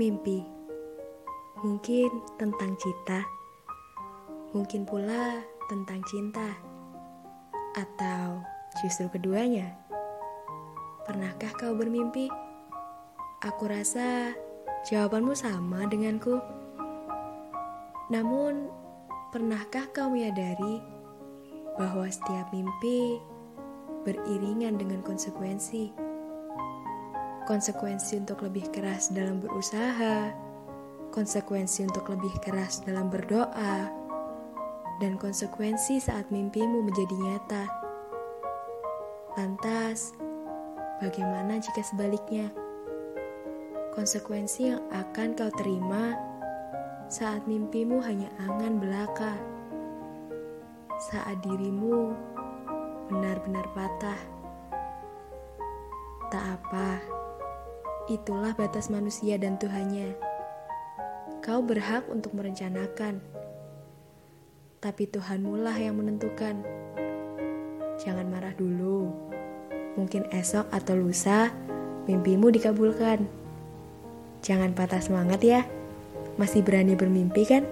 Mimpi mungkin tentang cita, mungkin pula tentang cinta, atau justru keduanya. Pernahkah kau bermimpi? Aku rasa jawabanmu sama denganku. Namun, pernahkah kau menyadari bahwa setiap mimpi beriringan dengan konsekuensi? Konsekuensi untuk lebih keras dalam berusaha, konsekuensi untuk lebih keras dalam berdoa, dan konsekuensi saat mimpimu menjadi nyata. Lantas, bagaimana jika sebaliknya? Konsekuensi yang akan kau terima saat mimpimu hanya angan belaka, saat dirimu benar-benar patah. Tak apa, itulah batas manusia dan Tuhannya. Kau berhak untuk merencanakan, tapi Tuhanmu lah yang menentukan. Jangan marah dulu. Mungkin esok atau lusa mimpimu dikabulkan. Jangan patah semangat ya. Masih berani bermimpi kan?